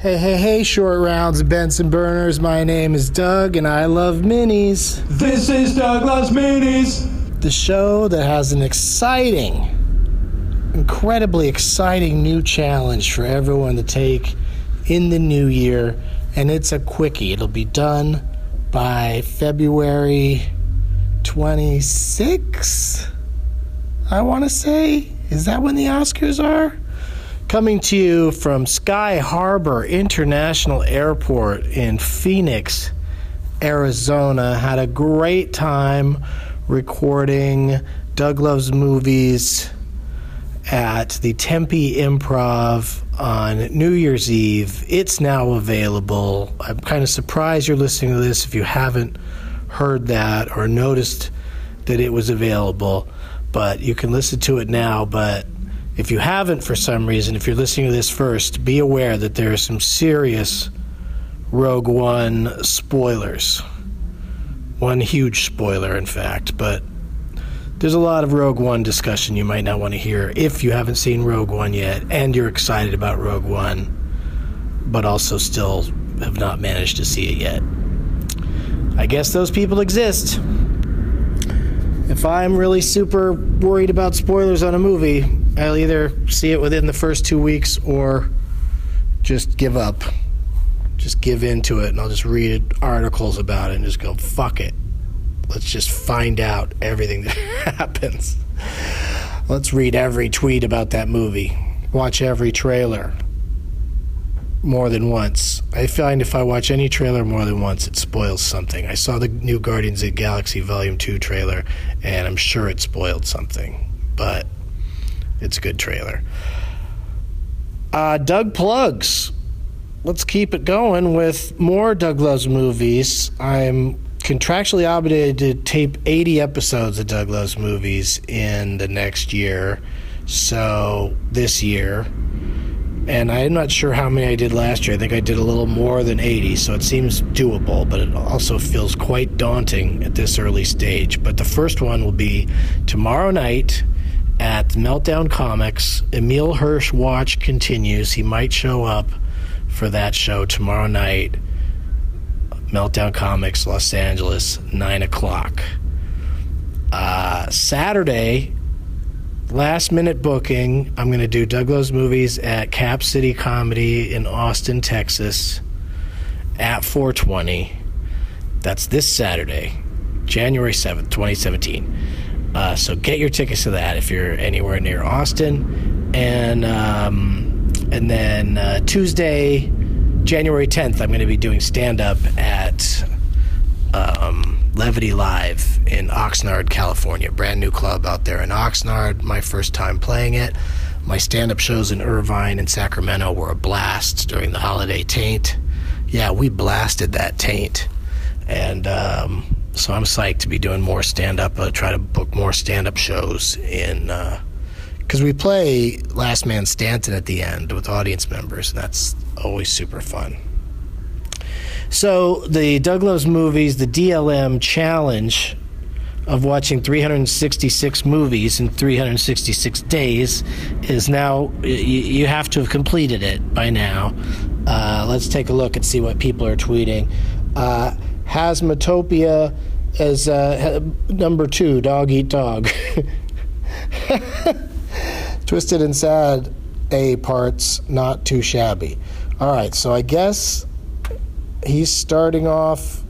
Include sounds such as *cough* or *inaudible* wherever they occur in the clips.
Hey, hey, hey, short rounds, Benson burners. My name is Doug, and I love minis. This is Doug Loves Minis. The show that has an exciting, incredibly exciting new challenge for everyone to take in the new year, and it's a quickie. It'll be done by February 26, I want to say. Is that when the Oscars are? Coming to you from Sky Harbor International Airport in Phoenix, Arizona. Had a great time recording Doug Loves Movies at the Tempe Improv on New Year's Eve. It's now available. I'm kind of surprised you're listening to this if you haven't heard that or noticed that it was available, but you can listen to it now. But if you haven't for some reason, if you're listening to this first, be aware that there are some serious Rogue One spoilers. One huge spoiler, in fact, but there's a lot of Rogue One discussion you might not want to hear if you haven't seen Rogue One yet and you're excited about Rogue One, but also still have not managed to see it yet. I guess those people exist. If I'm really super worried about spoilers on a movie, I'll either see it within the first two weeks or just give up. Just give in to it and I'll just read articles about it and just go, fuck it. Let's just find out everything that *laughs* happens. Let's read every tweet about that movie, watch every trailer more than once. I find if I watch any trailer more than once, it spoils something. I saw the new Guardians of Galaxy Volume 2 trailer, and I'm sure it spoiled something, but it's a good trailer. Uh, Doug plugs. Let's keep it going with more Doug Loves movies. I'm contractually obligated to tape 80 episodes of Doug Loves movies in the next year. So this year, and I'm not sure how many I did last year. I think I did a little more than 80, so it seems doable, but it also feels quite daunting at this early stage. But the first one will be tomorrow night at Meltdown Comics. Emile Hirsch watch continues. He might show up for that show tomorrow night. Meltdown Comics, Los Angeles, 9 o'clock. Uh, Saturday, last minute booking. I'm going to do Doug Loves Movies at Cap City Comedy in Austin, Texas at 420. That's this Saturday, January 7th, 2017. Uh, so get your tickets to that if you're anywhere near Austin. And, um, and then uh, Tuesday, January 10th, I'm going to be doing stand up at um, Levity Live in Oxnard, California. Brand new club out there in Oxnard. My first time playing it. My stand up shows in Irvine and Sacramento were a blast during the holiday taint. Yeah, we blasted that taint. And um, so I'm psyched to be doing more stand up, uh, try to book more stand up shows in. Because uh, we play Last Man Stanton at the end with audience members, and that's always super fun. So the Doug Loves movies, the DLM challenge of watching 366 movies in 366 days is now you, have to have completed it by now. Uh, let's take a look and see what people are tweeting. Uh, Hasmatopia is uh, number two, Dog Eat Dog. *laughs* Twisted and Sad A parts, not too shabby. All right, so I guess he's starting off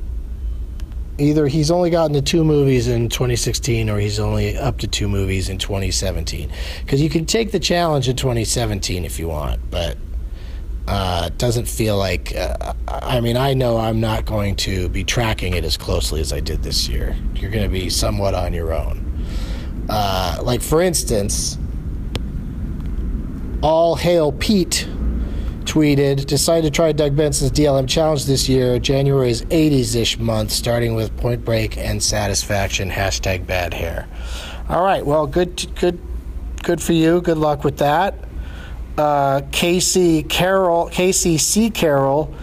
either he's only gotten to two movies in 2016 or he's only up to two movies in 2017 because you can take the challenge in 2017 if you want but uh, it doesn't feel like uh, i mean i know i'm not going to be tracking it as closely as i did this year. You're going to be somewhat on your own. Uh, like for instance all hail pete tweeted, decided to try Doug Benson's DLM challenge this year. January is 80s ish month, starting with Point Break and Satisfaction. Hashtag bad hair. All right, well, good, good, good for you. Good luck with that. Uh, Casey Carroll, Casey C. Carroll,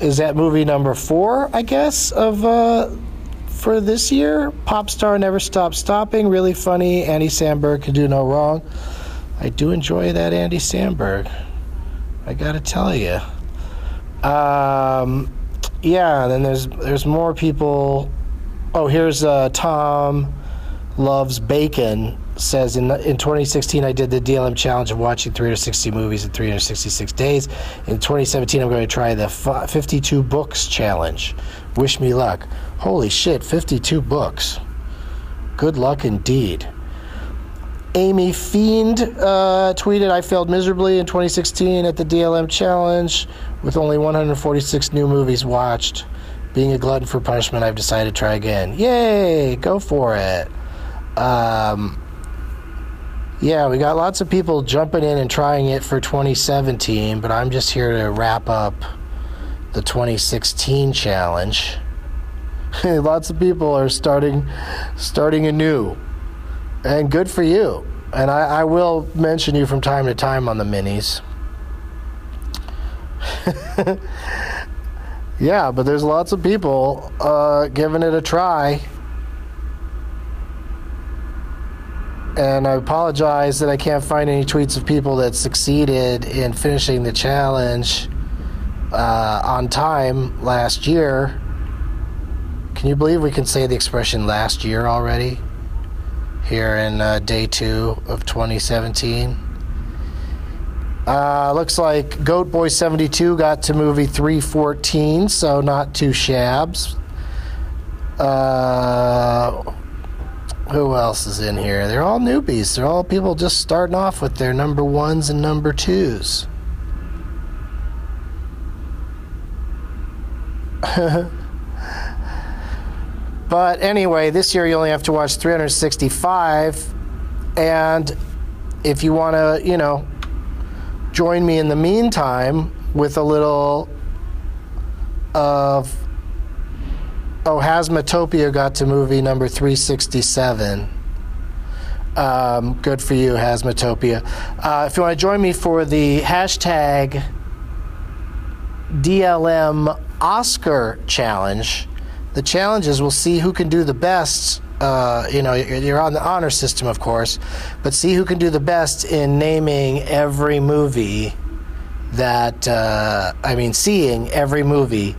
is at movie number four, I guess, of uh, for this year. Pop star never stops stopping. Really funny. Andy Samberg can do no wrong. I do enjoy that Andy Samberg. I gotta tell you. Um, yeah, then there's there's more people. Oh, here's uh, Tom loves bacon. Says in in 2016 I did the DLM challenge of watching 360 movies in 366 days. In 2017 I'm going to try the 52 books challenge. Wish me luck. Holy shit, 52 books. Good luck indeed. Amy Fiend uh, tweeted, I failed miserably in 2016 at the DLM challenge with only 146 new movies watched. Being a glutton for punishment, I've decided to try again. Yay! Go for it. Um, yeah, we got lots of people jumping in and trying it for 2017, but I'm just here to wrap up the 2016 challenge. *laughs* lots of people are starting starting anew and good for you. And I, I, will mention you from time to time on the minis. *laughs* yeah, but there's lots of people uh, giving it a try. And I apologize that I can't find any tweets of people that succeeded in finishing the challenge uh, on time last year. Can you believe we can say the expression last year already? Here in uh, day two of 2017. Uh, looks like Goat Boy 72 got to movie 314, so not two shabs. Uh, who else is in here? They're all newbies. They're all people just starting off with their number ones and number twos. *laughs* But anyway, this year you only have to watch 365. And if you want to, you know, join me in the meantime with a little of. Oh, Hasmatopia got to movie number 367. Um, good for you, Hasmatopia. Uh, if you want to join me for the hashtag DLM Oscar challenge, the challenges we'll see who can do the best uh, you know you're on the honor system of course but see who can do the best in naming every movie that uh, i mean seeing every movie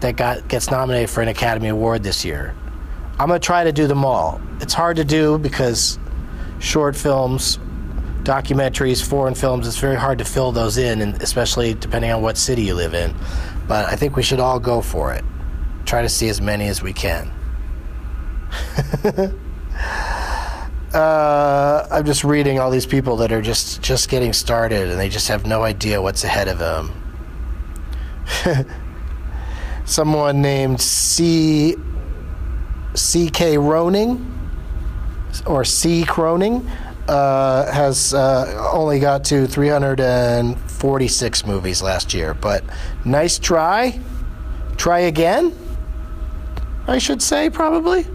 that got gets nominated for an academy award this year. I'm going to try to do them all. It's hard to do because short films documentaries foreign films it's very hard to fill those in and especially depending on what city you live in but i think we should all go for it try to see as many as we can. *laughs* uh, I'm just reading all these people that are just just getting started and they just have no idea what's ahead of them. *laughs* Someone named C. C. K. Roning or C. Croning uh, has uh, only got to 346 movies last year, but nice try. Try again. I should say, probably.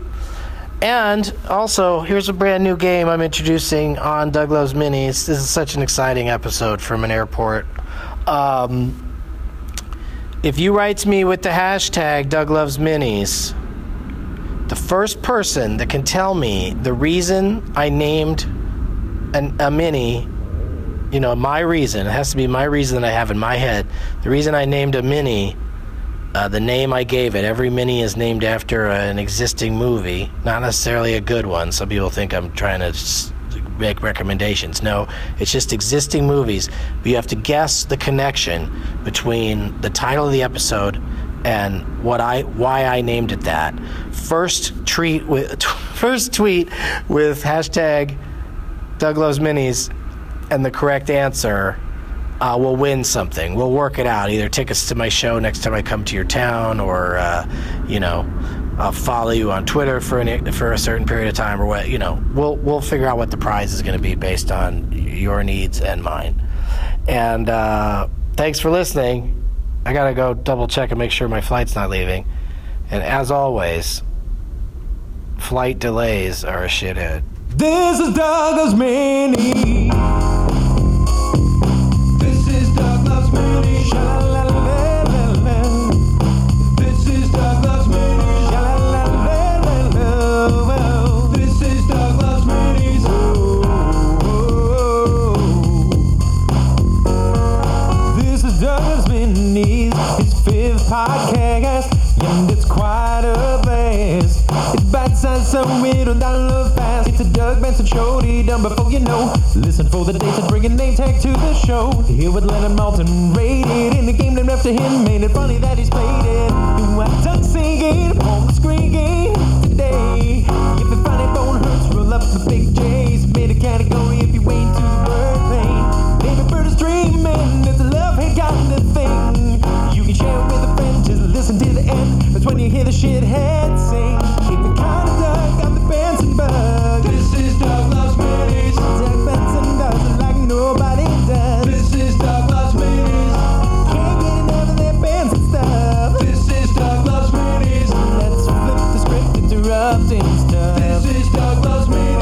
And also, here's a brand new game I'm introducing on Doug Loves Minis. This is such an exciting episode from an airport. Um, if you write to me with the hashtag Doug Loves Minis, the first person that can tell me the reason I named an, a mini, you know, my reason, it has to be my reason that I have in my head, the reason I named a mini uh, the name I gave it, every mini is named after an existing movie, not necessarily a good one. Some people think I'm trying to make recommendations. No, it's just existing movies. But you have to guess the connection between the title of the episode and what I why I named it that. First tweet with *laughs* first tweet with hashtag Doug Loves Minis and the correct answer uh, we'll win something. We'll work it out. Either tickets to my show next time I come to your town, or uh, you know, I'll follow you on Twitter for an, for a certain period of time, or what. You know, we'll we'll figure out what the prize is going to be based on your needs and mine. And uh, thanks for listening. I gotta go double check and make sure my flight's not leaving. And as always, flight delays are a shithead. This is Douglas Mini. Cody done before you know. Listen for the dates and bring a name tag to the show. Here with Leonard Maltin, rated in the game named after him. Ain't it funny that he's played it? Do I done singing, home screaming today? If the funny bone hurts, roll up the big J's, made a category. This dog loves me.